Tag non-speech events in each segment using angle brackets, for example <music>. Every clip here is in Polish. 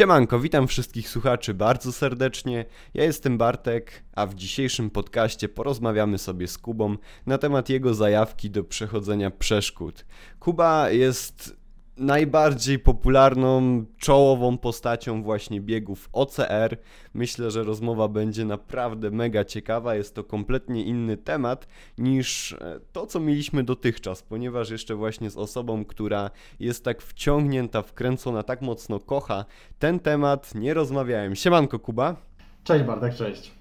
Siemanko, witam wszystkich słuchaczy bardzo serdecznie. Ja jestem Bartek, a w dzisiejszym podcaście porozmawiamy sobie z Kubą na temat jego zajawki do przechodzenia przeszkód. Kuba jest najbardziej popularną, czołową postacią właśnie biegów OCR. Myślę, że rozmowa będzie naprawdę mega ciekawa. Jest to kompletnie inny temat niż e, to, co mieliśmy dotychczas, ponieważ jeszcze właśnie z osobą, która jest tak wciągnięta, wkręcona, tak mocno kocha ten temat, nie rozmawiałem. Siemanko, Kuba. Cześć Bartek, cześć.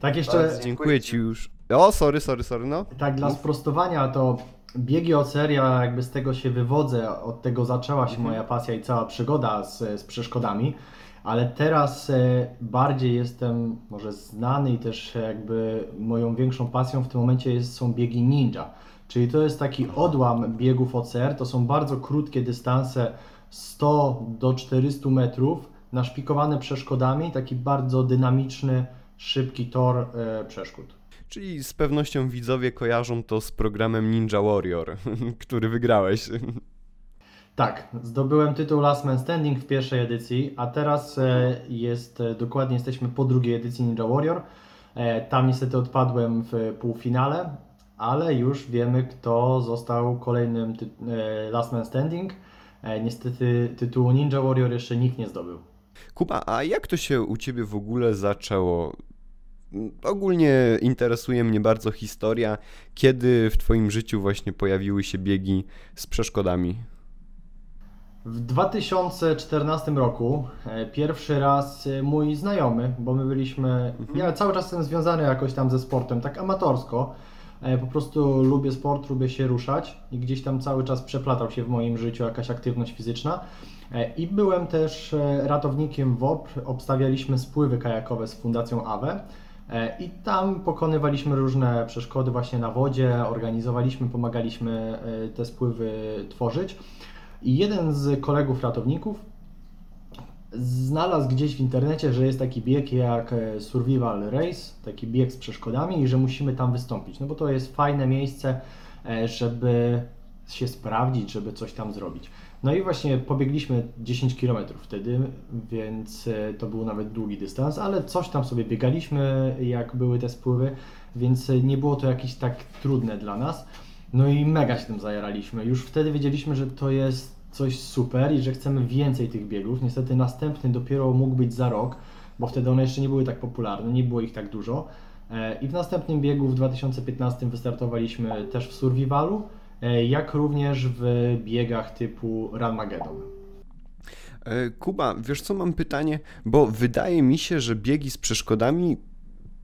Tak jeszcze, Bardzo dziękuję Ci już. O, sorry, sorry, sorry, no. tak dla sprostowania to biegi OCR, ja jakby z tego się wywodzę, od tego zaczęła się moja pasja i cała przygoda z, z przeszkodami, ale teraz e, bardziej jestem może znany i też jakby moją większą pasją w tym momencie jest, są biegi ninja. Czyli to jest taki odłam biegów OCR, to są bardzo krótkie dystanse 100 do 400 metrów, naszpikowane przeszkodami, taki bardzo dynamiczny, szybki tor e, przeszkód. Czyli z pewnością widzowie kojarzą to z programem Ninja Warrior, <laughs> który wygrałeś. Tak, zdobyłem tytuł Last Man Standing w pierwszej edycji, a teraz e, jest, e, dokładnie jesteśmy po drugiej edycji Ninja Warrior. E, Tam niestety odpadłem w półfinale, ale już wiemy kto został kolejnym Last Man Standing. Niestety tytułu Ninja Warrior jeszcze nikt nie zdobył. Kuba, a jak to się u Ciebie w ogóle zaczęło? Ogólnie interesuje mnie bardzo historia, kiedy w Twoim życiu właśnie pojawiły się biegi z przeszkodami. W 2014 roku e, pierwszy raz e, mój znajomy, bo my byliśmy, ja cały czas jestem związany jakoś tam ze sportem, tak amatorsko. E, Po prostu lubię sport, lubię się ruszać i gdzieś tam cały czas przeplatał się w moim życiu jakaś aktywność fizyczna. I byłem też ratownikiem WOP, obstawialiśmy spływy kajakowe z Fundacją AWE. E, I tam pokonywaliśmy różne przeszkody właśnie na wodzie, organizowaliśmy, pomagaliśmy e, te spływy tworzyć. I jeden z kolegów ratowników znalazł gdzieś w internecie, że jest taki bieg jak e, Survival Race, taki bieg z przeszkodami i że musimy tam wystąpić, no bo to jest fajne miejsce, żeby się sprawdzić, żeby coś tam zrobić. No i właśnie pobiegliśmy 10 km wtedy, więc e, to był nawet długi dystans, ale coś tam sobie biegaliśmy, jak były te spływy, więc e, nie było to jakieś tak trudne dla nas. No i mega się tym zajaraliśmy. Już wtedy wiedzieliśmy, że to jest coś super i że chcemy więcej tych biegów. Niestety następny dopiero mógł być za rok, bo wtedy one jeszcze nie były tak popularne, nie było ich tak dużo. E, I w następnym biegu w 2015 wystartowaliśmy też w survivalu, jak również w biegach typu Ranmageddon. E, Kuba, wiesz co, mam pytanie, bo wydaje mi się, że biegi z przeszkodami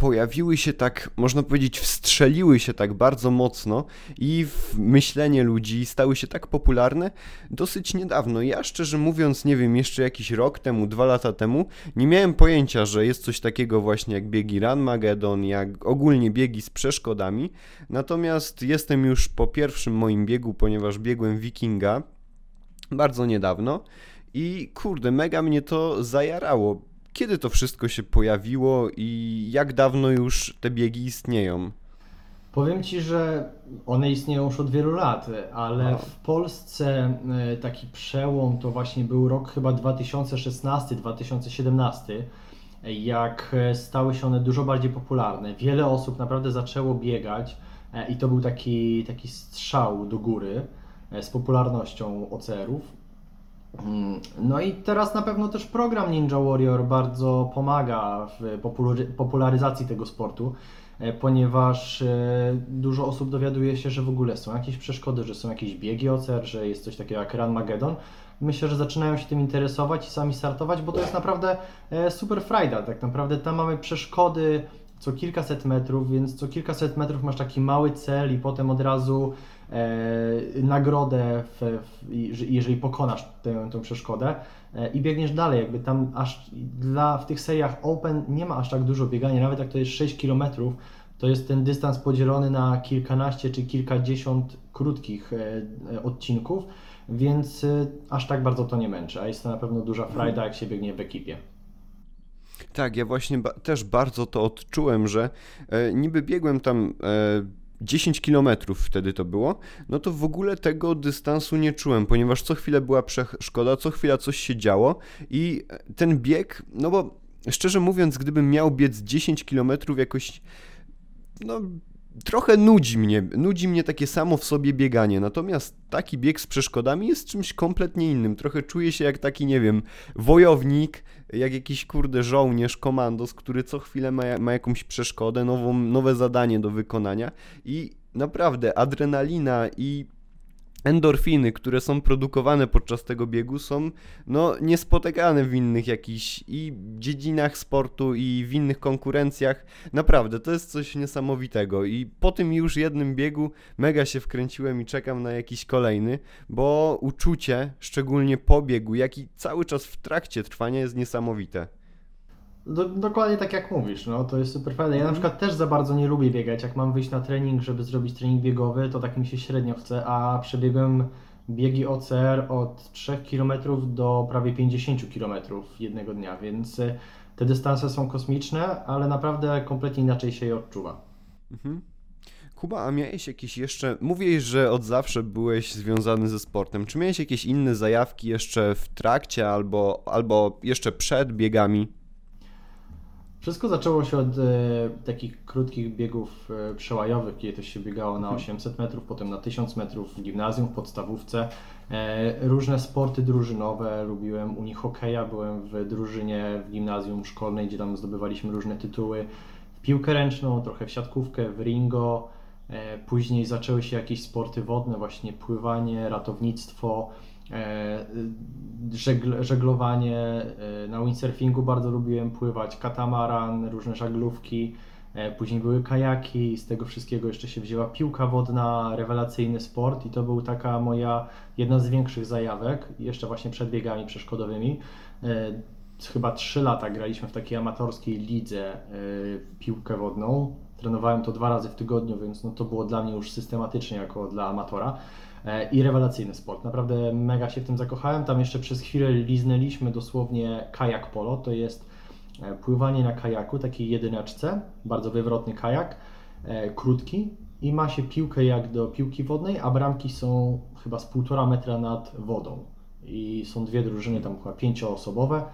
pojawiły się tak, można powiedzieć, wstrzeliły się tak bardzo mocno i w myślenie ludzi stały się tak popularne dosyć niedawno. Ja szczerze mówiąc, nie wiem, jeszcze jakiś rok temu, dwa lata temu, nie miałem pojęcia, że jest coś takiego właśnie jak biegi Ranmageddon, jak ogólnie biegi z przeszkodami. Natomiast jestem już po pierwszym moim biegu, ponieważ biegłem Wikinga bardzo niedawno i kurde, mega mnie to zajarało. Kiedy to wszystko się pojawiło i jak dawno już te biegi istnieją? Powiem Ci, że one istnieją już od wielu lat, ale w Polsce e, taki przełom to właśnie był rok chyba 2016-2017, jak e, stały się one dużo bardziej popularne. Wiele osób naprawdę zaczęło biegać e, i to był taki, taki strzał do góry z popularnością OCR-ów. Mm, No i teraz na pewno też program Ninja Warrior bardzo pomaga w populary- popularyzacji tego sportu, e, ponieważ e, dużo osób dowiaduje się, że w ogóle są jakieś przeszkody, że są jakieś biegi OCR, że jest coś takiego jak Ranmageddon. Myślę, że zaczynają się tym interesować i sami startować, bo to jest naprawdę e, super frajda. Tak naprawdę tam mamy przeszkody co kilkaset metrów, więc co kilkaset metrów masz taki mały cel i potem od razu nagrodę, w, w, jeżeli pokonasz tę, tę przeszkodę e, i biegniesz dalej. Jakby tam aż dla, w tych seriach Open nie ma aż tak dużo biegania, nawet jak to jest 6 km, to jest ten dystans podzielony na kilkanaście czy kilkadziesiąt krótkich e, e, odcinków, więc e, aż tak bardzo to nie męczy, a jest to na pewno duża frajda, jak się biegnie w ekipie. Tak, ja właśnie ba- też bardzo to odczułem, że e, niby biegłem tam e, 10 km wtedy to było, no to w ogóle tego dystansu nie czułem, ponieważ co chwilę była przeszkoda, co chwila coś się działo i ten bieg, no bo szczerze mówiąc, gdybym miał biec 10 km jakoś, no trochę nudzi mnie, nudzi mnie takie samo w sobie bieganie, natomiast taki bieg z przeszkodami jest czymś kompletnie innym. Trochę czuję się jak taki, nie wiem, wojownik, jak jakiś kurde żołnierz, komandos, który co chwilę ma, ma jakąś przeszkodę, nową, nowe zadanie do wykonania i naprawdę adrenalina i endorfiny, które są produkowane podczas tego biegu są no niespotykane w innych jakichś i dziedzinach sportu i w innych konkurencjach. Naprawdę, to jest coś niesamowitego i po tym już jednym biegu mega się wkręciłem i czekam na jakiś kolejny, bo uczucie, szczególnie po biegu, jak i cały czas w trakcie trwania jest niesamowite. Do, dokładnie tak jak mówisz, no to jest super fajne. Ja na przykład też za bardzo nie lubię biegać. Jak mam wyjść na trening, żeby zrobić trening biegowy, to tak mi się średnio chce, a przebiegłem biegi OCR od 3 km do prawie 50 km jednego dnia, więc y, te dystanse są kosmiczne, ale naprawdę kompletnie inaczej się je odczuwa. Mhm. Kuba, a miałeś jakieś jeszcze. Mówiłeś, że od zawsze byłeś związany ze sportem. Czy miałeś jakieś inne zajawki jeszcze w trakcie albo, albo jeszcze przed biegami? Wszystko zaczęło się od e, takich krótkich biegów e, przełajowych, kiedy to się biegało na 800 metrów, potem na 1000 metrów w gimnazjum, w podstawówce. E, różne sporty drużynowe, lubiłem u nich hokeja, byłem w drużynie w gimnazjum szkolnej, gdzie tam zdobywaliśmy różne tytuły. W piłkę ręczną, trochę w siatkówkę, w ringo. E, później zaczęły się jakieś sporty wodne, właśnie pływanie, ratownictwo. E, żegl, żeglowanie, e, na windsurfingu bardzo lubiłem pływać, katamaran, różne żaglówki, e, później były kajaki, z tego wszystkiego jeszcze się wzięła piłka wodna, rewelacyjny sport i to był taka moja jedna z większych zajawek, jeszcze właśnie przed biegami przeszkodowymi. Chyba 3 lata graliśmy w takiej amatorskiej lidze piłkę wodną. Trenowałem to dwa razy w tygodniu, więc no to było dla mnie już systematycznie jako dla amatora. E, i rewelacyjny sport. Naprawdę mega się w tym zakochałem. Tam jeszcze przez chwilę liznęliśmy dosłownie kajak polo. To jest e, pływanie na kajaku, takiej jedyneczce, bardzo wywrotny kajak, e, krótki i ma się piłkę jak do piłki wodnej, a bramki są chyba z półtora metra nad wodą. I są dwie drużyny, tam chyba pięcioosobowe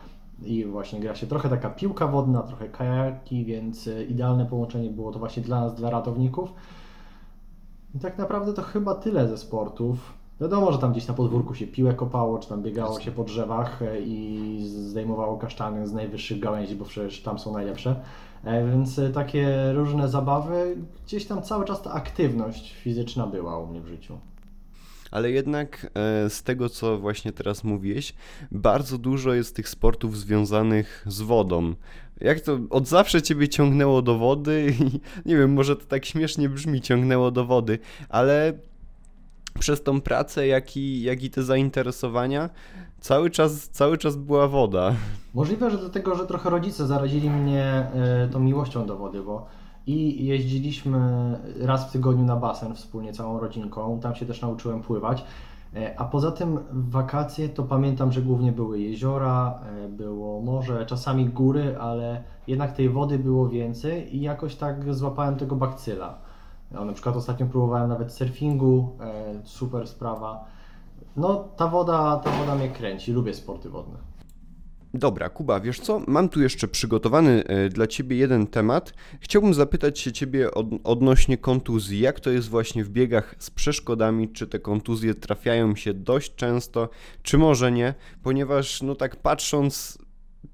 i właśnie gra się trochę taka piłka wodna, trochę kajaki, więc idealne połączenie było to właśnie dla nas, dla ratowników. I tak naprawdę to chyba tyle ze sportów. Wiadomo, że tam gdzieś na podwórku się piłę kopało, czy tam biegało się po drzewach e, i zdejmowało kasztany z najwyższych gałęzi, bo przecież tam są najlepsze. E, więc e, takie różne zabawy, gdzieś tam cały czas ta aktywność fizyczna była u mnie w życiu. Ale jednak z tego, co właśnie teraz mówiłeś, bardzo dużo jest tych sportów związanych z wodą. Jak to od zawsze ciebie ciągnęło do wody <laughs> i nie wiem, może to tak śmiesznie brzmi, ciągnęło do wody, ale przez tą pracę, jak i, jak i te zainteresowania, cały czas, cały czas była woda. Możliwe, że dlatego, że trochę rodzice zarazili mnie y, tą miłością do wody, bo i jeździliśmy raz w tygodniu na basen wspólnie całą rodzinką, tam się też nauczyłem pływać. E, a poza tym wakacje to pamiętam, że głównie były jeziora, e, było morze, czasami góry, ale jednak tej wody było więcej i jakoś tak złapałem tego bakcyla. Na przykład ostatnio próbowałem nawet surfingu, e, super sprawa. No ta woda, ta woda mnie kręci, lubię sporty wodne. Dobra, Kuba, wiesz co? Mam tu jeszcze przygotowany e, dla Ciebie jeden temat. Chciałbym zapytać się Ciebie od, odnośnie kontuzji. Jak to jest właśnie w biegach z przeszkodami? Czy te kontuzje trafiają się dość często, czy może nie? Ponieważ, no tak patrząc,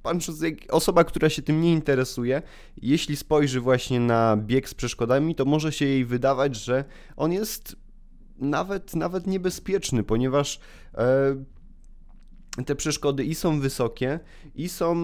patrząc jak osoba, która się tym nie interesuje, jeśli spojrzy właśnie na bieg z przeszkodami, to może się jej wydawać, że on jest nawet, nawet niebezpieczny, ponieważ. E, te przeszkody i są wysokie, i są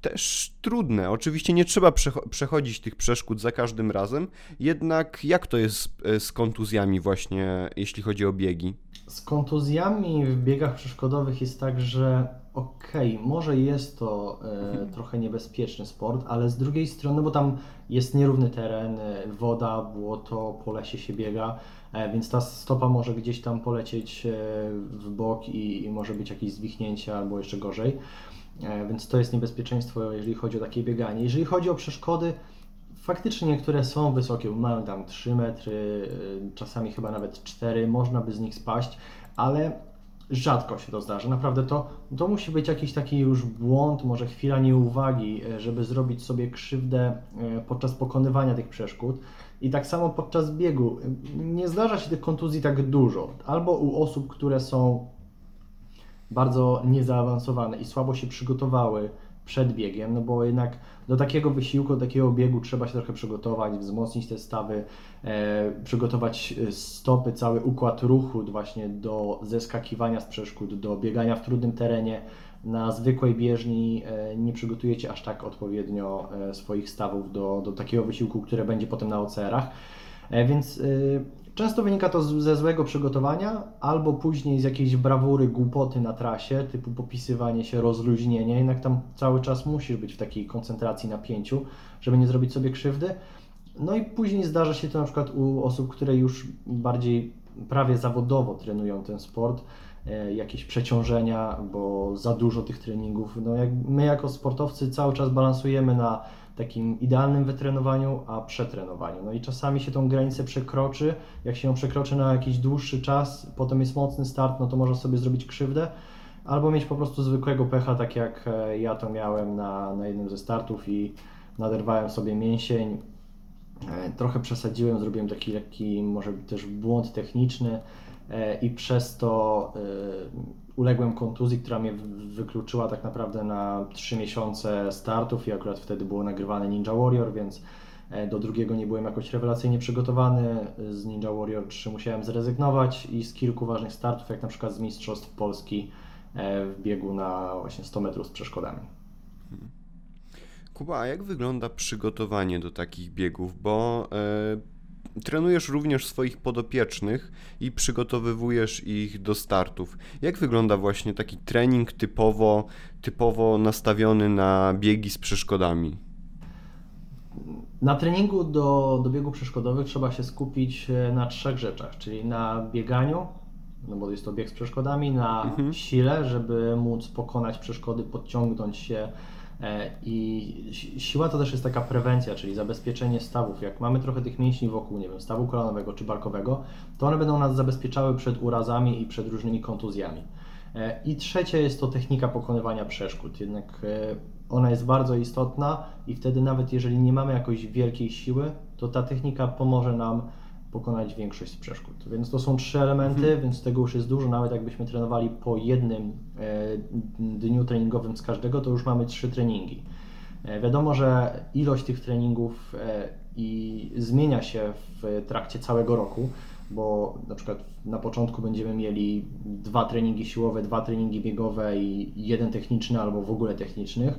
też trudne. Oczywiście nie trzeba przechodzić tych przeszkód za każdym razem, jednak jak to jest e, z kontuzjami właśnie, jeśli chodzi o biegi? Z kontuzjami w biegach przeszkodowych jest tak, że okej, okay, może jest to e, mhm. trochę niebezpieczny sport, ale z drugiej strony, bo tam jest nierówny teren, e, woda, błoto, po lesie się biega, więc ta stopa może gdzieś tam polecieć e, w bok i, i może być jakieś zwichnięcie albo jeszcze gorzej. E, więc to jest niebezpieczeństwo, jeżeli chodzi o takie bieganie. Jeżeli chodzi o przeszkody, Faktycznie niektóre są wysokie, mają tam 3 metry, czasami chyba nawet 4, można by z nich spaść, ale rzadko się to zdarza. Naprawdę to, to musi być jakiś taki już błąd, może chwila nieuwagi, y, żeby zrobić sobie krzywdę y, podczas pokonywania tych przeszkód. I tak samo podczas biegu. Nie zdarza się tych kontuzji tak dużo. Albo u osób, które są bardzo niezaawansowane i słabo się przygotowały przed biegiem, no bo jednak do takiego wysiłku, do takiego biegu trzeba się trochę przygotować, wzmocnić te stawy, e, przygotować e, stopy, cały układ ruchu właśnie do zeskakiwania z przeszkód, do biegania w trudnym terenie. Na zwykłej bieżni e, nie przygotujecie aż tak odpowiednio e, swoich stawów do, do takiego wysiłku, które będzie potem na OCR-ach. E, Więc y, często wynika to ze złego przygotowania, albo później z jakiejś brawury, głupoty na trasie, typu popisywanie się, rozluźnienie. Jednak tam cały czas musisz być w takiej koncentracji, napięciu, żeby nie zrobić sobie krzywdy. No i później zdarza się to na przykład u osób, które już bardziej prawie zawodowo trenują ten sport, e, jakieś przeciążenia, bo za dużo tych treningów. No jak my jako sportowcy cały czas balansujemy na takim idealnym wytrenowaniu, a przetrenowaniu. No i czasami się tą granicę przekroczy. Jak się ją przekroczy na jakiś dłuższy czas, potem jest mocny start, no to można sobie zrobić krzywdę. Albo mieć po prostu zwykłego pecha, tak jak e, ja to miałem na, na jednym ze startów i naderwałem sobie mięsień. E, Trochę przesadziłem, zrobiłem taki lekki, może też błąd techniczny e, i przez to uległem kontuzji, która mnie wy- wykluczyła tak naprawdę na 3 miesiące startów i akurat wtedy było nagrywane Ninja Warrior, więc e, do drugiego nie byłem jakoś rewelacyjnie przygotowany. Z Ninja Warrior 3 musiałem zrezygnować i z kilku ważnych startów, jak na przykład z Mistrzostw Polski e, w biegu na właśnie 100 metrów z przeszkodami. Kuba, a jak wygląda przygotowanie do takich biegów? Bo e, trenujesz również swoich podopiecznych i przygotowywujesz ich do startów. Jak wygląda właśnie taki trening typowo, typowo nastawiony na biegi z przeszkodami? Na treningu do, do biegów przeszkodowych trzeba się skupić e, na trzech rzeczach, czyli na bieganiu, no bo jest to bieg z przeszkodami, na Mhm. sile, żeby móc pokonać przeszkody, podciągnąć się i si- siła to też jest taka prewencja, czyli zabezpieczenie stawów. Jak mamy trochę tych mięśni wokół, nie wiem, stawu kolanowego czy barkowego, to one będą nas zabezpieczały przed urazami i przed różnymi kontuzjami. E, I trzecie jest to technika pokonywania przeszkód. Jednak e, ona jest bardzo istotna i wtedy nawet jeżeli nie mamy jakiejś wielkiej siły, to ta technika pomoże nam pokonać większość z przeszkód. Więc to są trzy elementy, więc tego już jest dużo. Nawet jakbyśmy trenowali po jednym e, dniu treningowym z każdego, to już mamy trzy treningi. E, Wiadomo, że ilość tych treningów e, i zmienia się w trakcie całego roku, bo na przykład na początku będziemy mieli dwa treningi siłowe, dwa treningi biegowe i jeden techniczny albo w ogóle technicznych.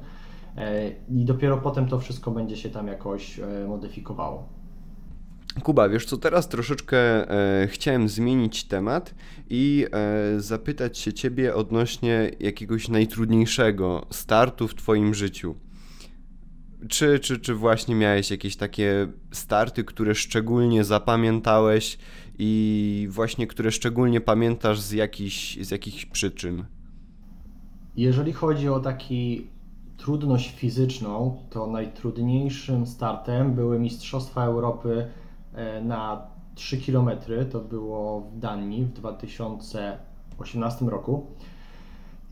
I dopiero potem to wszystko będzie się tam jakoś modyfikowało. Kuba, wiesz co, teraz troszeczkę e, chciałem zmienić temat i e, zapytać się ciebie odnośnie jakiegoś najtrudniejszego startu w twoim życiu. Czy, czy, czy właśnie miałeś jakieś takie starty, które szczególnie zapamiętałeś i właśnie które szczególnie pamiętasz z jakichś, z jakichś przyczyn? Jeżeli chodzi o taki trudność fizyczną, to najtrudniejszym startem były Mistrzostwa Europy na 3 km. To było w Danii w 2018 roku.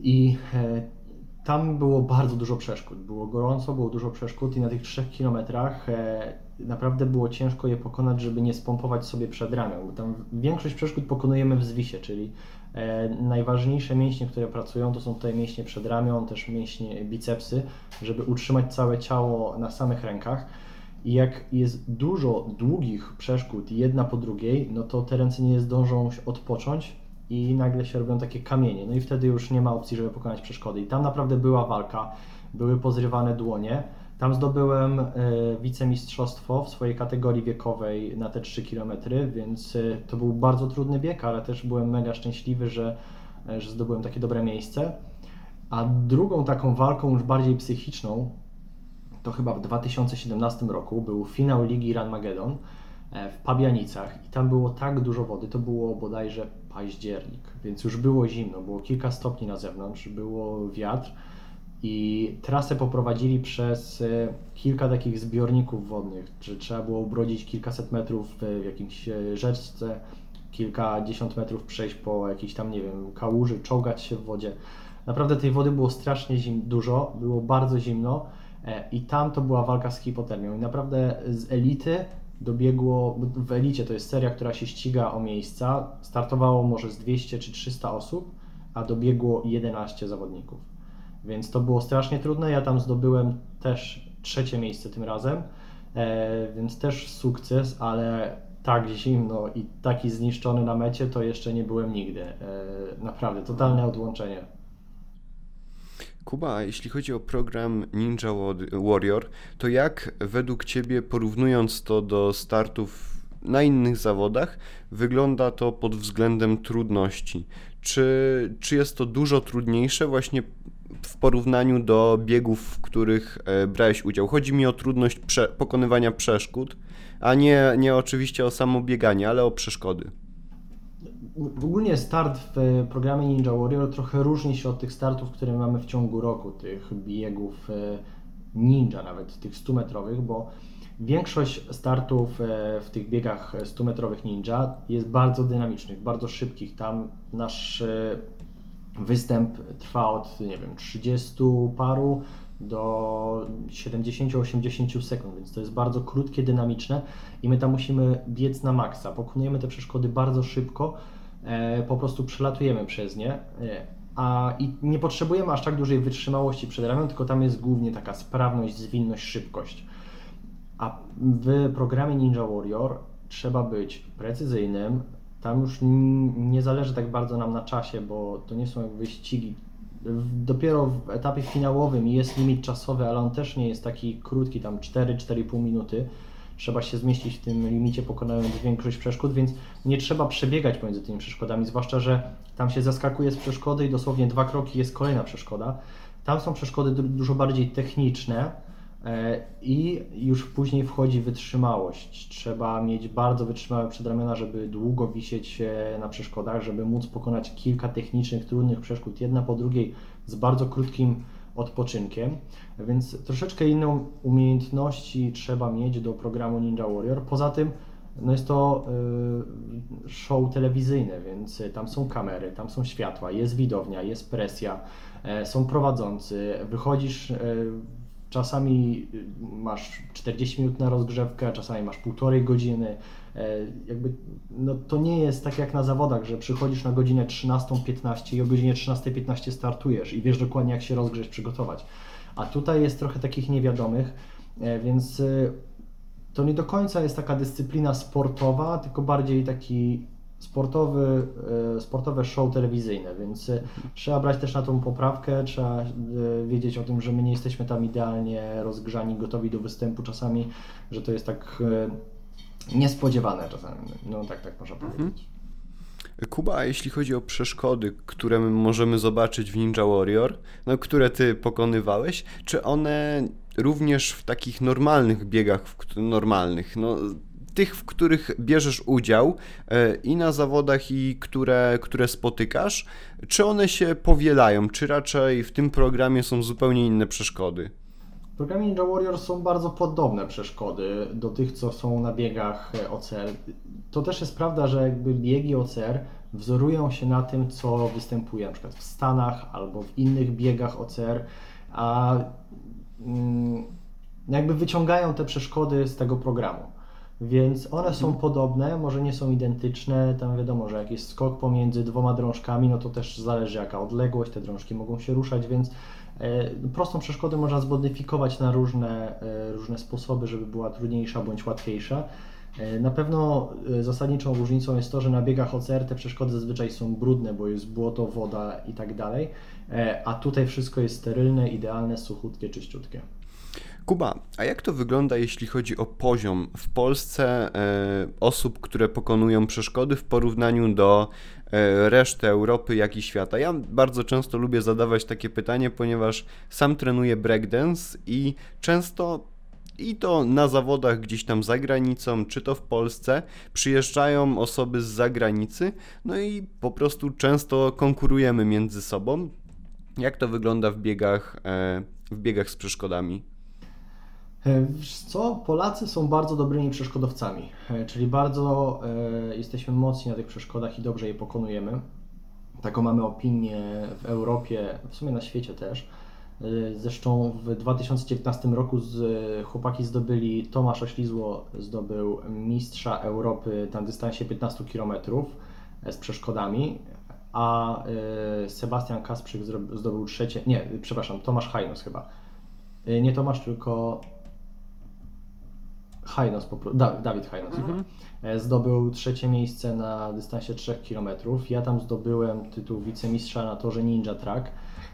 I e, tam było bardzo dużo przeszkód. Było gorąco, było dużo przeszkód i na tych 3 kilometrach e, naprawdę było ciężko je pokonać, żeby nie spompować sobie przed ramion. Bo tam większość przeszkód pokonujemy w zwisie, czyli e, najważniejsze mięśnie, które pracują, to są tutaj mięśnie przedramion, też mięśnie bicepsy, żeby utrzymać całe ciało na samych rękach. I jak jest dużo długich przeszkód, jedna po drugiej, no to te ręce nie zdążą odpocząć i nagle się robią takie kamienie. No i wtedy już nie ma opcji, żeby pokonać przeszkody. I tam naprawdę była walka, były pozrywane dłonie. Tam zdobyłem e, wicemistrzostwo w swojej kategorii wiekowej na te 3 km, więc e, to był bardzo trudny bieg, ale też byłem mega szczęśliwy, że, e, że zdobyłem takie dobre miejsce. A drugą taką walką już bardziej psychiczną, to chyba w 2017 roku był finał Ligi Ranmagedon e, w Pabianicach i tam było tak dużo wody, to było bodajże październik, więc już było zimno, było kilka stopni na zewnątrz, było wiatr I trasę poprowadzili przez e, kilka takich zbiorników wodnych, że trzeba było ubrodzić kilkaset metrów w jakimś e, rzeczce, kilkadziesiąt metrów przejść po jakiejś tam, nie wiem, kałuży, czołgać się w wodzie. Naprawdę tej wody było strasznie zim, dużo, było bardzo zimno i tam to była walka z hipotermią. I naprawdę z elity dobiegło, w elicie to jest seria, która się ściga o miejsca, startowało może z 200 czy 300 osób, a dobiegło 11 zawodników. Więc to było strasznie trudne. Ja tam zdobyłem też trzecie miejsce tym razem, e, więc też sukces, ale tak zimno i taki zniszczony na mecie to jeszcze nie byłem nigdy. E, naprawdę, totalne odłączenie. Kuba, jeśli chodzi o program Ninja Wa- Warrior, to jak według Ciebie, porównując to do startów na innych zawodach, wygląda to pod względem trudności? Czy, czy jest to dużo trudniejsze właśnie w porównaniu do biegów, w których e, brałeś udział? Chodzi mi o trudność prze pokonywania przeszkód, a nie, nie oczywiście o samo bieganie, ale o przeszkody. Ogólnie start w programie Ninja Warrior trochę różni się od tych startów, które mamy w ciągu roku, tych biegów e, ninja, nawet tych 100-metrowych, bo większość startów e, w tych biegach 100-metrowych ninja jest bardzo dynamicznych, bardzo szybkich. Tam nasz e, występ trwa od, nie wiem, 30 paru do 70-80 sekund, więc to jest bardzo krótkie, dynamiczne i my tam musimy biec na maksa. Pokonujemy te przeszkody bardzo szybko, po prostu przelatujemy przez nie. E, a i nie potrzebujemy aż tak dużej wytrzymałości przed ramię, tylko tam jest głównie taka sprawność, zwinność, szybkość. A w programie Ninja Warrior trzeba być precyzyjnym. Tam już nie zależy tak bardzo nam na czasie, bo to nie są jak wyścigi. Dopiero w etapie finałowym jest limit czasowy, ale on też nie jest taki krótki, tam 4-4,5 minuty. Trzeba się zmieścić w tym limicie, pokonując większość przeszkód, więc nie trzeba przebiegać pomiędzy tymi przeszkodami, zwłaszcza, że tam się zaskakuje z przeszkody i dosłownie dwa kroki jest kolejna przeszkoda. Tam są przeszkody du- dużo bardziej techniczne, E, I już później wchodzi wytrzymałość. Trzeba mieć bardzo wytrzymałe przedramiona, żeby długo wisieć e, na przeszkodach, żeby móc pokonać kilka technicznych, trudnych przeszkód, jedna po drugiej, z bardzo krótkim odpoczynkiem. Więc troszeczkę inną umiejętności trzeba mieć do programu Ninja Warrior. Poza tym, no jest to y, show telewizyjne, więc tam są kamery, tam są światła, jest widownia, jest presja, e, są prowadzący, wychodzisz. y, Czasami y, masz 40 minut na rozgrzewkę, czasami masz półtorej godziny. E, Jakby, no to nie jest tak jak na zawodach, że przychodzisz na godzinę 13.15 i o godzinie 13.15 startujesz i wiesz dokładnie jak się rozgrzeć, przygotować. A tutaj jest trochę takich niewiadomych, e, więc y, to nie do końca jest taka dyscyplina sportowa, tylko bardziej taki sportowy, e, sportowe show telewizyjne, więc e, trzeba brać też na tą poprawkę, trzeba e, wiedzieć o tym, że my nie jesteśmy tam idealnie rozgrzani, gotowi do występu czasami, że to jest tak e, niespodziewane czasami, no tak, tak można powiedzieć. Kuba, a jeśli chodzi o przeszkody, które my możemy zobaczyć w Ninja Warrior, no, które ty pokonywałeś, czy one również w takich normalnych biegach, w, normalnych, no, tych, w których bierzesz udział e, i na zawodach, i które, które spotykasz, czy one się powielają, czy raczej w tym programie są zupełnie inne przeszkody? Programie Ninja Warrior są bardzo podobne przeszkody do tych, co są na biegach e, OCR. To też jest prawda, że jakby biegi OCR wzorują się na tym, co występuje na przykład w Stanach albo w innych biegach OCR, a mm, jakby wyciągają te przeszkody z tego programu. Więc one są podobne, może nie są identyczne. Tam wiadomo, że jak jest skok pomiędzy dwoma drążkami, no to też zależy jaka odległość, te drążki mogą się ruszać, więc prostą przeszkodę można zmodyfikować na różne, e, różne sposoby, żeby była trudniejsza bądź łatwiejsza. E, Na pewno e, zasadniczą różnicą jest to, że na biegach OCR te przeszkody zazwyczaj są brudne, bo jest błoto, woda i tak dalej, e, a tutaj wszystko jest sterylne, idealne, suchutkie, czyściutkie. Kuba, a jak to wygląda, jeśli chodzi o poziom w Polsce e, osób, które pokonują przeszkody w porównaniu do e, reszty Europy, jak i świata? Ja bardzo często lubię zadawać takie pytanie, ponieważ sam trenuję breakdance i często i to na zawodach gdzieś tam za granicą, czy to w Polsce, przyjeżdżają osoby z zagranicy, no i po prostu często konkurujemy między sobą. Jak to wygląda w biegach, e, w biegach z przeszkodami? E, Wiesz co, Polacy są bardzo dobrymi przeszkodowcami, e, czyli bardzo e, jesteśmy mocni na tych przeszkodach i dobrze je pokonujemy. Taką mamy opinię w Europie, w sumie na świecie też. Zresztą w 2019 roku z, chłopaki zdobyli, Tomasz Oślizło zdobył mistrza Europy na dystansie 15 km z przeszkodami, a Sebastian Kasprzyk zdobył trzecie, nie, przepraszam, Tomasz Hajnos chyba. Nie Tomasz, tylko Hajnos, Dawid Hajnos chyba. E, Zdobył trzecie miejsce na dystansie 3 km. Ja tam zdobyłem tytuł wicemistrza na torze Ninja Track,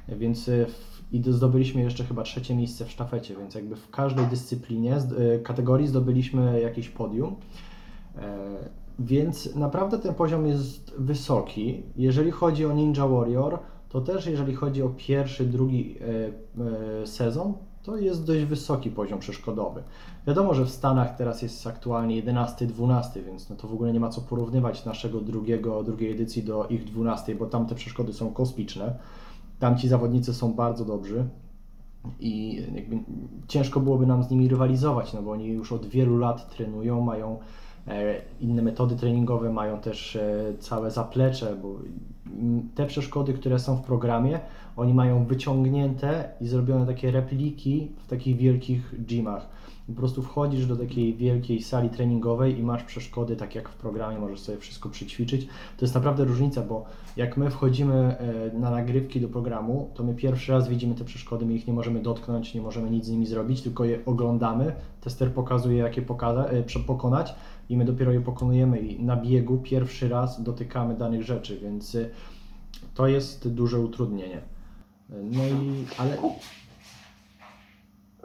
więc e, w, i do- zdobyliśmy jeszcze chyba trzecie miejsce w sztafecie, więc jakby w każdej dyscyplinie, e, kategorii zdobyliśmy jakieś podium. Więc naprawdę ten poziom jest wysoki. Jeżeli chodzi o Ninja Warrior, to też jeżeli chodzi o pierwszy, drugi sezon, to jest dość wysoki poziom przeszkodowy. Wiadomo, że w Stanach teraz jest aktualnie 11, 12, więc no to w ogóle nie ma co porównywać naszego drugiego, drugiej edycji do ich 12, bo tam te przeszkody są kosmiczne. Tam ci zawodnicy są bardzo dobrzy i ciężko byłoby nam z nimi rywalizować, no bo oni już od wielu lat trenują, mają e, inne metody treningowe, mają też e, całe zaplecze, bo te przeszkody, które są w programie, oni mają wyciągnięte i zrobione takie repliki w takich wielkich gymach. Po prostu wchodzisz do takiej wielkiej sali treningowej i masz przeszkody, tak jak w programie, możesz sobie wszystko przyćwiczyć. To jest naprawdę różnica, bo jak my wchodzimy e, na nagrywki do programu, to my pierwszy raz widzimy te przeszkody, my ich nie możemy dotknąć, nie możemy nic z nimi zrobić, tylko je oglądamy. Tester pokazuje, jak je e, pokonać i my dopiero je pokonujemy i na biegu pierwszy raz dotykamy danych rzeczy, więc e, to jest duże utrudnienie. No i, ale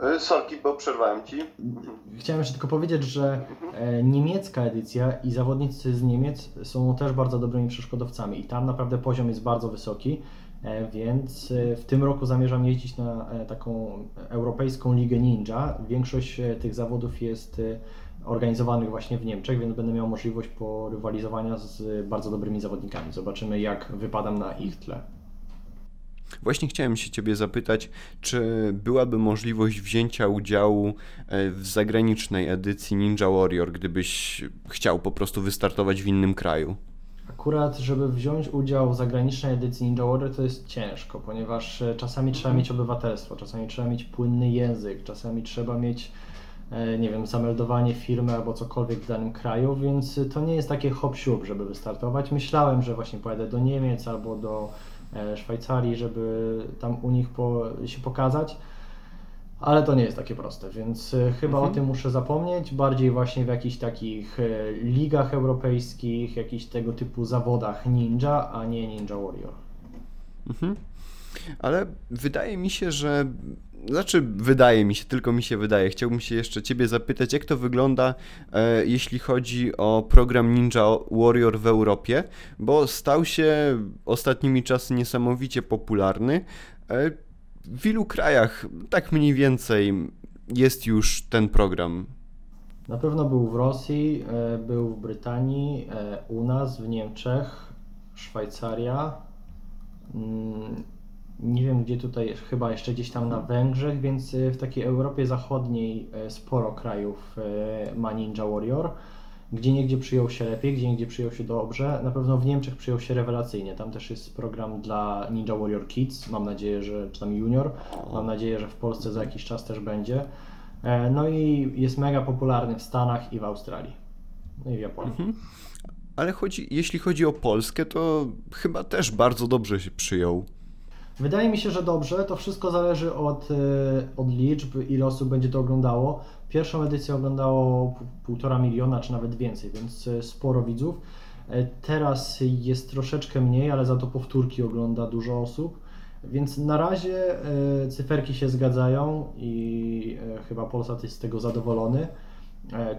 E, Sorki, bo przerwałem ci. Chciałem jeszcze tylko powiedzieć, że e, niemiecka edycja i zawodnicy z Niemiec są też bardzo dobrymi przeszkodowcami i tam naprawdę poziom jest bardzo wysoki, e, więc e, w tym roku zamierzam jeździć na taką europejską ligę ninja. Większość tych zawodów jest organizowanych właśnie w Niemczech, więc będę miał możliwość porywalizowania z bardzo dobrymi zawodnikami. Zobaczymy jak wypadam na ich tle. Właśnie chciałem się Ciebie zapytać, czy byłaby możliwość wzięcia udziału e, w zagranicznej edycji Ninja Warrior, gdybyś chciał po prostu wystartować w innym kraju? Akurat, żeby wziąć udział w zagranicznej edycji Ninja Warrior, to jest ciężko, ponieważ e, czasami trzeba mieć obywatelstwo, czasami trzeba mieć płynny język, czasami trzeba mieć, e, nie wiem, zameldowanie firmy albo cokolwiek w danym kraju, więc to nie jest takie hop żeby wystartować. Myślałem, że właśnie pojadę do Niemiec albo do Szwajcarii, żeby tam u nich po, się pokazać. Ale to nie jest takie proste, więc e, chyba Mhm. o tym muszę zapomnieć. Bardziej właśnie w jakichś takich e, ligach europejskich, jakichś tego typu zawodach ninja, a nie Ninja Warrior. Mhm. Ale wydaje mi się, że. Znaczy, wydaje mi się, tylko mi się wydaje. Chciałbym się jeszcze Ciebie zapytać, jak to wygląda, e, jeśli chodzi o program Ninja Warrior w Europie, bo stał się ostatnimi czasy niesamowicie popularny. E, w ilu krajach, tak mniej więcej, jest już ten program? Na pewno był w Rosji, e, był w Brytanii, e, u nas w Niemczech, Szwajcaria. Mm, Nie wiem gdzie tutaj, chyba jeszcze gdzieś tam na Węgrzech, więc e, w takiej Europie Zachodniej e, sporo krajów e, ma Ninja Warrior. Gdzie niegdzie przyjął się lepiej, gdzie niegdzie przyjął się dobrze. Na pewno w Niemczech przyjął się rewelacyjnie. Tam też jest program dla Ninja Warrior Kids. Mam nadzieję, że czy tam Junior. Mam nadzieję, że w Polsce za jakiś czas też będzie. E, No i jest mega popularny w Stanach i w Australii. No i w Japonii. Ale chodzi, jeśli chodzi o Polskę, to chyba też bardzo dobrze się przyjął. Wydaje mi się, że dobrze. To wszystko zależy od, e, od liczb, ile osób będzie to oglądało. Pierwszą edycję oglądało półtora miliona, czy nawet więcej, więc e, sporo widzów. E, Teraz jest troszeczkę mniej, ale za to powtórki ogląda dużo osób. Więc na razie cyferki się zgadzają i chyba Polsat jest z tego zadowolony.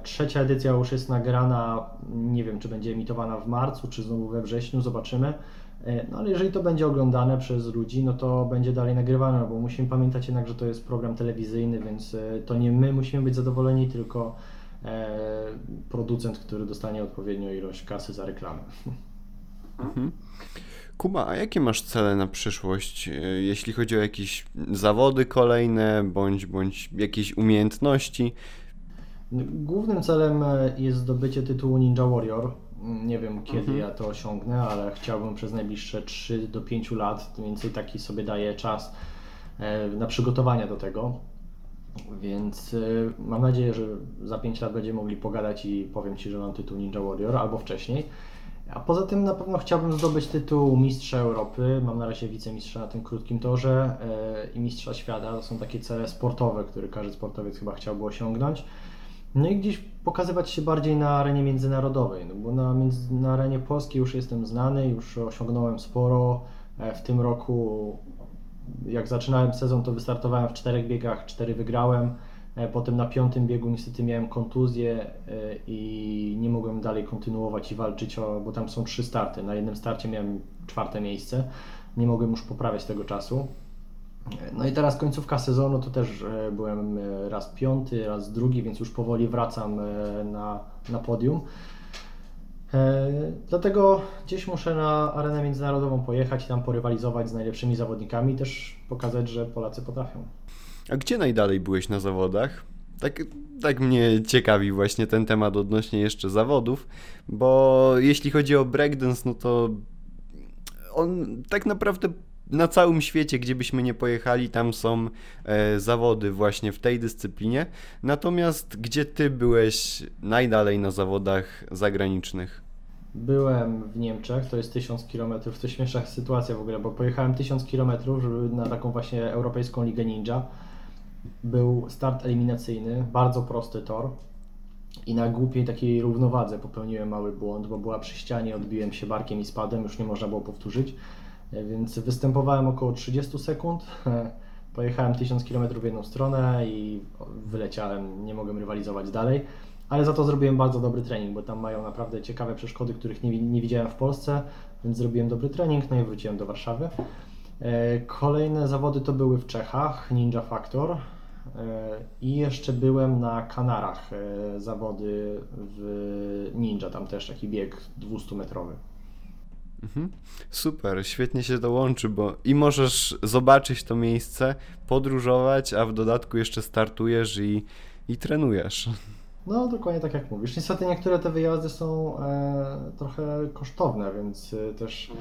Trzecia edycja już jest nagrana, nie wiem czy będzie emitowana w marcu, czy znowu we wrześniu, zobaczymy. E, No ale jeżeli to będzie oglądane przez ludzi, no to będzie dalej nagrywane, no bo musimy pamiętać jednak, że to jest program telewizyjny, więc e, to nie my musimy być zadowoleni, tylko e, producent, który dostanie odpowiednią ilość kasy za reklamę. Kuba, a jakie masz cele na przyszłość, jeśli chodzi o jakieś zawody kolejne, bądź, bądź jakieś umiejętności? Głównym celem jest zdobycie tytułu Ninja Warrior. Nie wiem kiedy Mhm. ja to osiągnę, ale chciałbym przez najbliższe 3 do 5 lat, mniej więcej taki sobie daję czas e, na przygotowania do tego. Więc e, mam nadzieję, że za 5 lat będziemy mogli pogadać i powiem Ci, że mam tytuł Ninja Warrior albo wcześniej. A poza tym na pewno chciałbym zdobyć tytuł Mistrza Europy. Mam na razie wicemistrza na tym krótkim torze e, i Mistrza Świata. To są takie cele sportowe, które każdy sportowiec chyba chciałby osiągnąć. No i gdzieś pokazywać się bardziej na arenie międzynarodowej, no bo na, na arenie polskiej już jestem znany, już osiągnąłem sporo. E, W tym roku, jak zaczynałem sezon, to wystartowałem w czterech biegach, cztery wygrałem. E, Potem na piątym biegu niestety miałem kontuzję e, i nie mogłem dalej kontynuować i walczyć, o, bo tam są trzy starty. Na jednym starcie miałem czwarte miejsce, nie mogłem już poprawiać tego czasu. No i teraz końcówka sezonu to też e, byłem e, raz piąty, raz drugi, więc już powoli wracam e, na, na podium. Dlatego gdzieś muszę na arenę międzynarodową pojechać i tam porywalizować z najlepszymi zawodnikami, też pokazać, że Polacy potrafią. A gdzie najdalej byłeś na zawodach? Tak, tak mnie ciekawi właśnie ten temat odnośnie jeszcze zawodów, bo jeśli chodzi o breakdance, no to on tak naprawdę na całym świecie, gdzie byśmy nie pojechali, tam są e, zawody właśnie w tej dyscyplinie. Natomiast gdzie ty byłeś najdalej na zawodach zagranicznych? Byłem w Niemczech, to jest 1000 km, to śmieszna sytuacja w ogóle, bo pojechałem 1000 km, na taką właśnie europejską ligę ninja. Był start eliminacyjny, bardzo prosty tor i na głupiej takiej równowadze popełniłem mały błąd, bo była przy ścianie, odbiłem się barkiem i spadłem, już nie można było powtórzyć, więc występowałem około 30 sekund, <laughs> pojechałem 1000 km w jedną stronę i wyleciałem, nie mogłem rywalizować dalej. Ale za to zrobiłem bardzo dobry trening, bo tam mają naprawdę ciekawe przeszkody, których nie, nie widziałem w Polsce, więc zrobiłem dobry trening, no i wróciłem do Warszawy. E, Kolejne zawody to były w Czechach, Ninja Factor. E, I jeszcze byłem na Kanarach, e, zawody w Ninja, tam też taki bieg 200-metrowy. Mhm. Super, świetnie się to łączy, bo i możesz zobaczyć to miejsce, podróżować, a w dodatku jeszcze startujesz i, i trenujesz. No, dokładnie tak jak mówisz. Niestety niektóre te wyjazdy są e, trochę kosztowne, więc e, też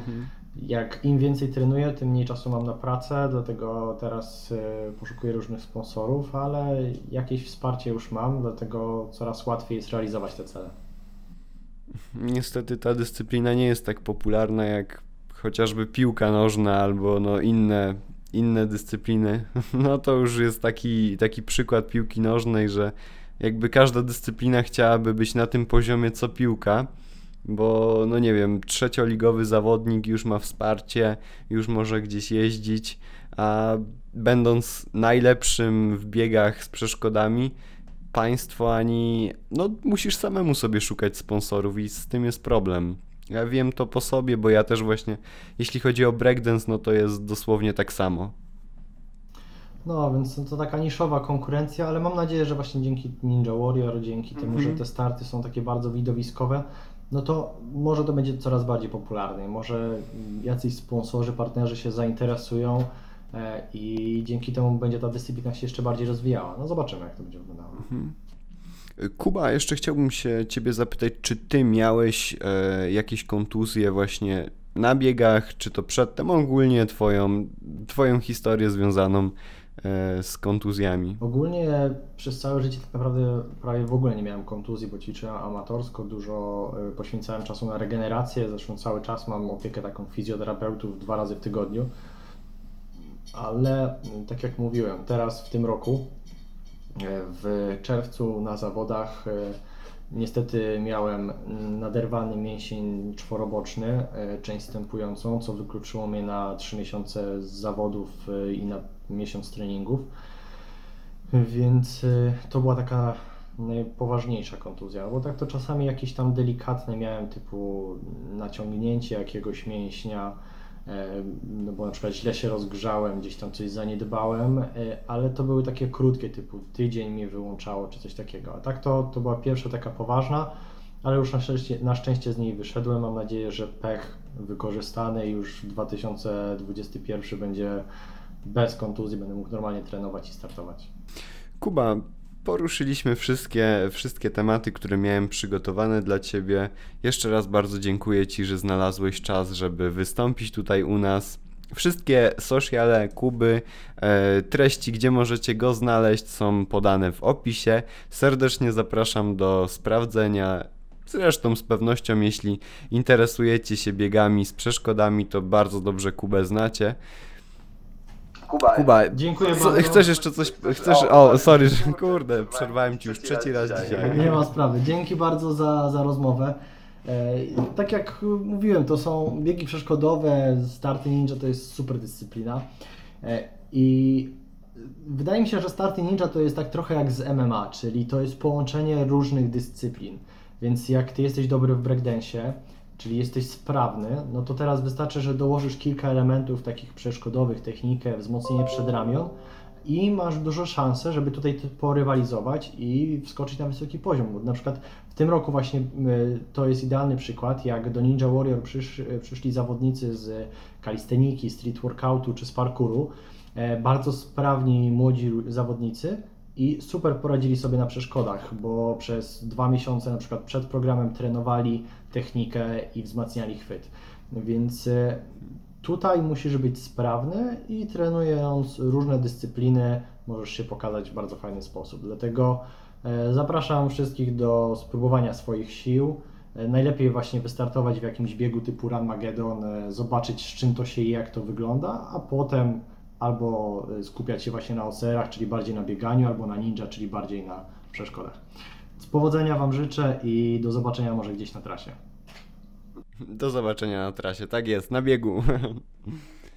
jak im więcej trenuję, tym mniej czasu mam na pracę, dlatego teraz e, poszukuję różnych sponsorów, ale jakieś wsparcie już mam, dlatego coraz łatwiej jest realizować te cele. Niestety ta dyscyplina nie jest tak popularna jak chociażby piłka nożna albo no inne, inne dyscypliny. <laughs> No to już jest taki, taki przykład piłki nożnej, że jakby każda dyscyplina chciałaby być na tym poziomie co piłka, bo no nie wiem, trzecioligowy zawodnik już ma wsparcie, już może gdzieś jeździć, a będąc najlepszym w biegach z przeszkodami, państwo ani. No, musisz samemu sobie szukać sponsorów i z tym jest problem. Ja wiem to po sobie, bo ja też właśnie, jeśli chodzi o breakdance, no to jest dosłownie tak samo. No, więc to taka niszowa konkurencja, ale mam nadzieję, że właśnie dzięki Ninja Warrior, dzięki temu, Mhm. że te starty są takie bardzo widowiskowe, no to może to będzie coraz bardziej popularne. Może jacyś sponsorzy, partnerzy się zainteresują i dzięki temu będzie ta dyscyplina się jeszcze bardziej rozwijała. No zobaczymy, jak to będzie wyglądało. Kuba, jeszcze chciałbym się ciebie zapytać, czy ty miałeś e, jakieś kontuzje właśnie na biegach, czy to przedtem ogólnie twoją, twoją historię związaną e, z kontuzjami? Ogólnie przez całe życie tak naprawdę prawie w ogóle nie miałem kontuzji, bo ćwiczyłem amatorsko, dużo y, poświęcałem czasu na regenerację, zresztą cały czas mam opiekę taką fizjoterapeutów dwa razy w tygodniu. Ale y, tak jak mówiłem, teraz w tym roku, y, w czerwcu na zawodach y, niestety miałem naderwany mięsień czworoboczny, y, część stępującą, co wykluczyło mnie na 3 miesiące z zawodów i na miesiąc treningów. Więc to była taka najpoważniejsza kontuzja, bo tak to czasami jakieś tam delikatne miałem, typu naciągnięcie jakiegoś mięśnia, e, no bo na przykład źle się rozgrzałem, gdzieś tam coś zaniedbałem, e, ale to były takie krótkie, typu tydzień mnie wyłączało, czy coś takiego. A tak to, to była pierwsza taka poważna. ale już na szczęście, na szczęście z niej wyszedłem. Mam nadzieję, że pech wykorzystany już 2021 będzie bez kontuzji, będę mógł normalnie trenować i startować. Kuba, poruszyliśmy wszystkie, wszystkie tematy, które miałem przygotowane dla Ciebie. Jeszcze raz bardzo dziękuję Ci, że znalazłeś czas, żeby wystąpić tutaj u nas. Wszystkie sociale Kuby, e, treści, gdzie możecie go znaleźć, są podane w opisie. Serdecznie zapraszam do sprawdzenia. Zresztą z pewnością, jeśli interesujecie się biegami z przeszkodami, to bardzo dobrze Kubę znacie. Kuba, Kuba, Dziękuję co, bardzo. chcesz jeszcze coś? Chcesz? O, sorry, że kurde, przerwałem ci już trzeci raz dzisiaj. Nie ma sprawy. Dzięki bardzo za, za rozmowę. E, tak jak mówiłem, to są biegi przeszkodowe, starty ninja to jest super dyscyplina. E, I wydaje mi się, że starty ninja to jest tak trochę jak z MMA, czyli to jest połączenie różnych dyscyplin. Więc jak ty jesteś dobry w breakdance'ie, czyli jesteś sprawny, no to teraz wystarczy, że dołożysz kilka elementów takich przeszkodowych, technikę, wzmocnienie przedramion i masz dużo szansę, żeby tutaj porywalizować i wskoczyć na wysoki poziom. Na przykład w tym roku właśnie y, to jest idealny przykład, jak do Ninja Warrior przysz, y, przyszli zawodnicy z kalisteniki, street workoutu czy z parkouru, e, bardzo sprawni młodzi zawodnicy i super poradzili sobie na przeszkodach, bo przez dwa miesiące na przykład przed programem trenowali technikę i wzmacniali chwyt. Więc e, Tutaj musisz być sprawny i trenując różne dyscypliny możesz się pokazać w bardzo fajny sposób. Dlatego e, zapraszam wszystkich do spróbowania swoich sił. E, Najlepiej właśnie wystartować w jakimś biegu typu Run Magedon, e, zobaczyć z czym to się je, jak to wygląda, a potem albo e, skupiać się właśnie na OCR-ach, czyli bardziej na bieganiu, albo na ninja, czyli bardziej na przeszkodach. Z powodzenia Wam życzę i do zobaczenia może gdzieś na trasie. Do zobaczenia na trasie. Tak jest, na biegu. <laughs>